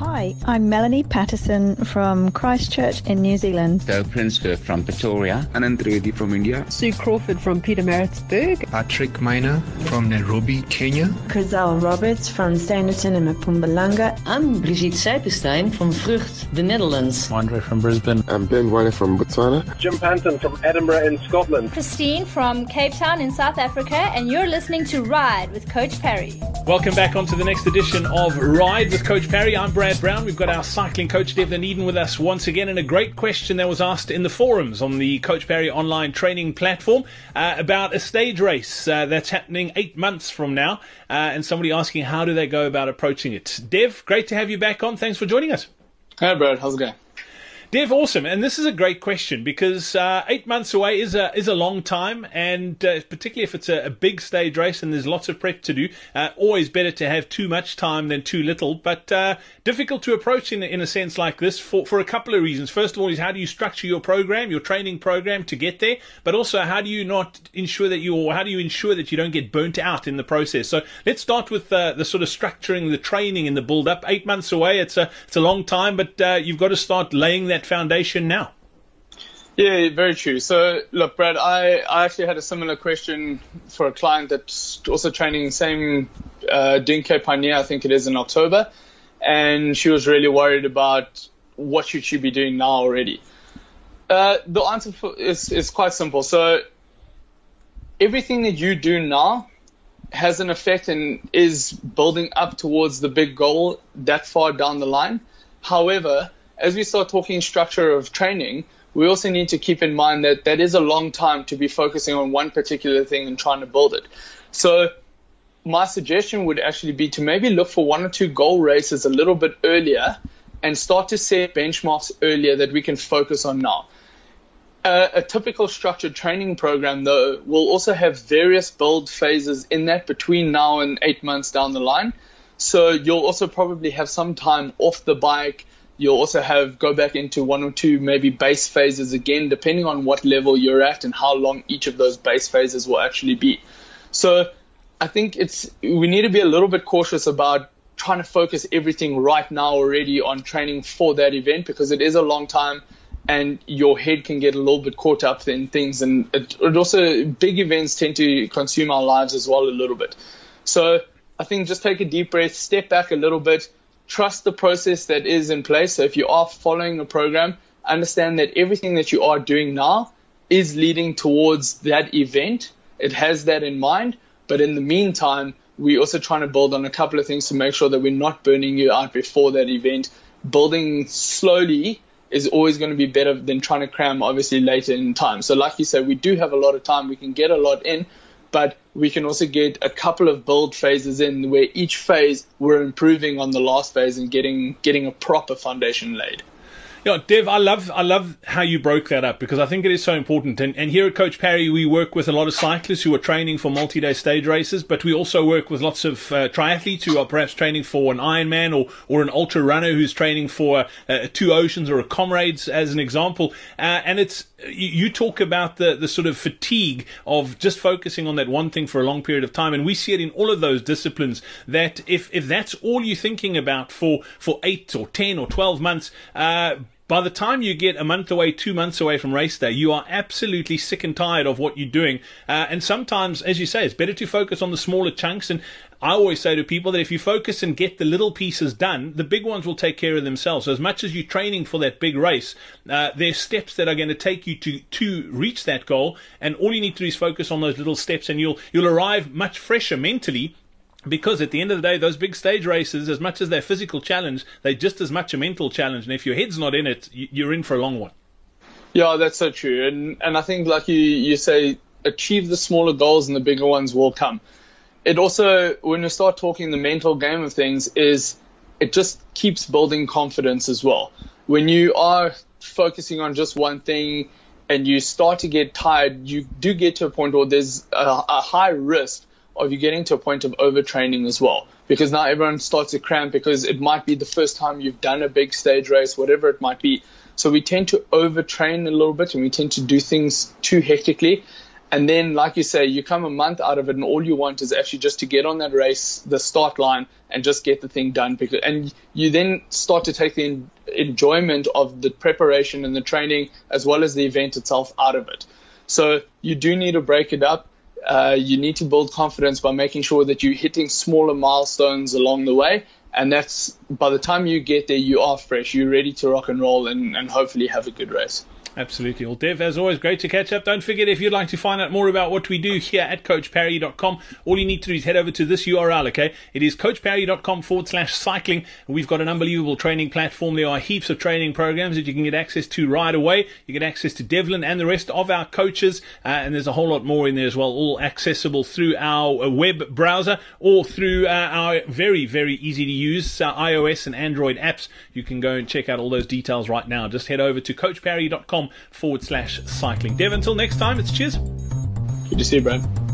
Hi, I'm Melanie Patterson from Christchurch in New Zealand. Doe Prinsloo from Pretoria. Anand Trivedi from India. Sue Crawford from Pietermaritzburg. Patrick Miner from Nairobi, Kenya. Chriselle Roberts from Standerton in Mpumalanga. I'm Brigitte Seipenstein from Vrucht, the Netherlands. Andre from Brisbane. I'm Ben Wiley from Botswana. Jim Panton from Edinburgh in Scotland. Christine from Cape Town in South Africa, and you're listening to Ride with Coach Parry. Welcome back onto the next edition of Ride with Coach Parry. I'm Brad Brown. We've got our cycling coach Devlin Eden with us once again, and a great question that was asked in the forums on the Coach Parry online training platform uh, about a stage race uh, that's happening eight months from now, uh, and somebody asking how do they go about approaching it. Dev, great to have you back on. Thanks for joining us. Hi, Brad. How's it going? Dev, awesome, and this is a great question because uh, eight months away is a is a long time, and uh, particularly if it's a, a, big stage race and there's lots of prep to do, uh, always better to have too much time than too little. But uh, difficult to approach in in a sense like this for for a couple of reasons. First of all, is how do you structure your program, your training program to get there, but also how do you not ensure that you or how do you ensure that you don't get burnt out in the process? So let's start with uh, the sort of structuring the training and the build up. Eight months away, it's a it's a long time, but uh, you've got to start laying that foundation now. Yeah, very true. So, look, Brad, I, I actually had a similar question for a client that's also training same uh, doing Cape Pioneer, I think it is in October, and she was really worried about what should she be doing now already. Uh, the answer for, is is quite simple. So, everything that you do now has an effect and is building up towards the big goal that far down the line. However, as we start talking structure of training, we also need to keep in mind that that is a long time to be focusing on one particular thing and trying to build it. So my suggestion would actually be to maybe look for one or two goal races a little bit earlier and start to set benchmarks earlier that we can focus on now. Uh, a typical structured training program, though, will also have various build phases in that between now and eight months down the line. So you'll also probably have some time off the bike. You'll also have go back into one or two maybe base phases again, depending on what level you're at and how long each of those base phases will actually be. So I think it's we need to be a little bit cautious about trying to focus everything right now already on training for that event because it is a long time and your head can get a little bit caught up in things and it, it also big events tend to consume our lives as well a little bit. So I think just take a deep breath, step back a little bit, trust the process that is in place. So if you are following a program, understand that everything that you are doing now is leading towards that event. It has that in mind. But in the meantime, we're also trying to build on a couple of things to make sure that we're not burning you out before that event. Building slowly is always going to be better than trying to cram obviously later in time. So like you said, we do have a lot of time. We can get a lot in, but we can also get a couple of build phases in where each phase we're improving on the last phase and getting getting a proper foundation laid. Yeah, Dev, I love I love how you broke that up because I think it is so important. And, and here at Coach Parry, we work with a lot of cyclists who are training for multi-day stage races, but we also work with lots of uh, triathletes who are perhaps training for an Ironman or or an ultra runner who's training for uh, two oceans or a Comrades, as an example. Uh, and it's you, you talk about the the sort of fatigue of just focusing on that one thing for a long period of time, and we see it in all of those disciplines. That if if that's all you're thinking about for for eight or ten or twelve months. Uh, by the time you get a month away, two months away from race day, you are absolutely sick and tired of what you're doing. Uh, and sometimes, as you say, it's better to focus on the smaller chunks. And I always say to people that if you focus and get the little pieces done, the big ones will take care of themselves. So as much as you're training for that big race, uh, there's steps that are going to take you to to reach that goal. And all you need to do is focus on those little steps, and you'll you'll arrive much fresher mentally because at the end of the day, those big stage races, as much as they're physical challenge, they're just as much a mental challenge. And if your head's not in it, you're in for a long one. Yeah, that's so true. And and I think, like you you say, achieve the smaller goals and the bigger ones will come. It also, when you start talking the mental game of things, is it just keeps building confidence as well. When you are focusing on just one thing and you start to get tired, you do get to a point where there's a, a high risk of you getting to a point of overtraining as well. Because now everyone starts to cramp because it might be the first time you've done a big stage race, whatever it might be. So we tend to overtrain a little bit and we tend to do things too hectically. And then, like you say, you come a month out of it, and all you want is actually just to get on that race, the start line, and just get the thing done. Because, and you then start to take the enjoyment of the preparation and the training, as well as the event itself, out of it. So you do need to break it up. Uh, you need to build confidence by making sure that you're hitting smaller milestones along the way. And that's by the time you get there, you are fresh. You're ready to rock and roll and, and hopefully have a good race. Absolutely. Well, Dev, as always, great to catch up. Don't forget, if you'd like to find out more about what we do here at CoachParry.com, all you need to do is head over to this URL, okay? It is CoachParry.com forward slash cycling. We've got an unbelievable training platform. There are heaps of training programs that you can get access to right away. You get access to Devlin and the rest of our coaches, uh, and there's a whole lot more in there as well, all accessible through our uh, web browser or through uh, our very, very easy to use uh, iOS and Android apps. You can go and check out all those details right now. Just head over to CoachParry.com forward slash cycling. Dev, until next time, it's cheers. Good to see you, Brad.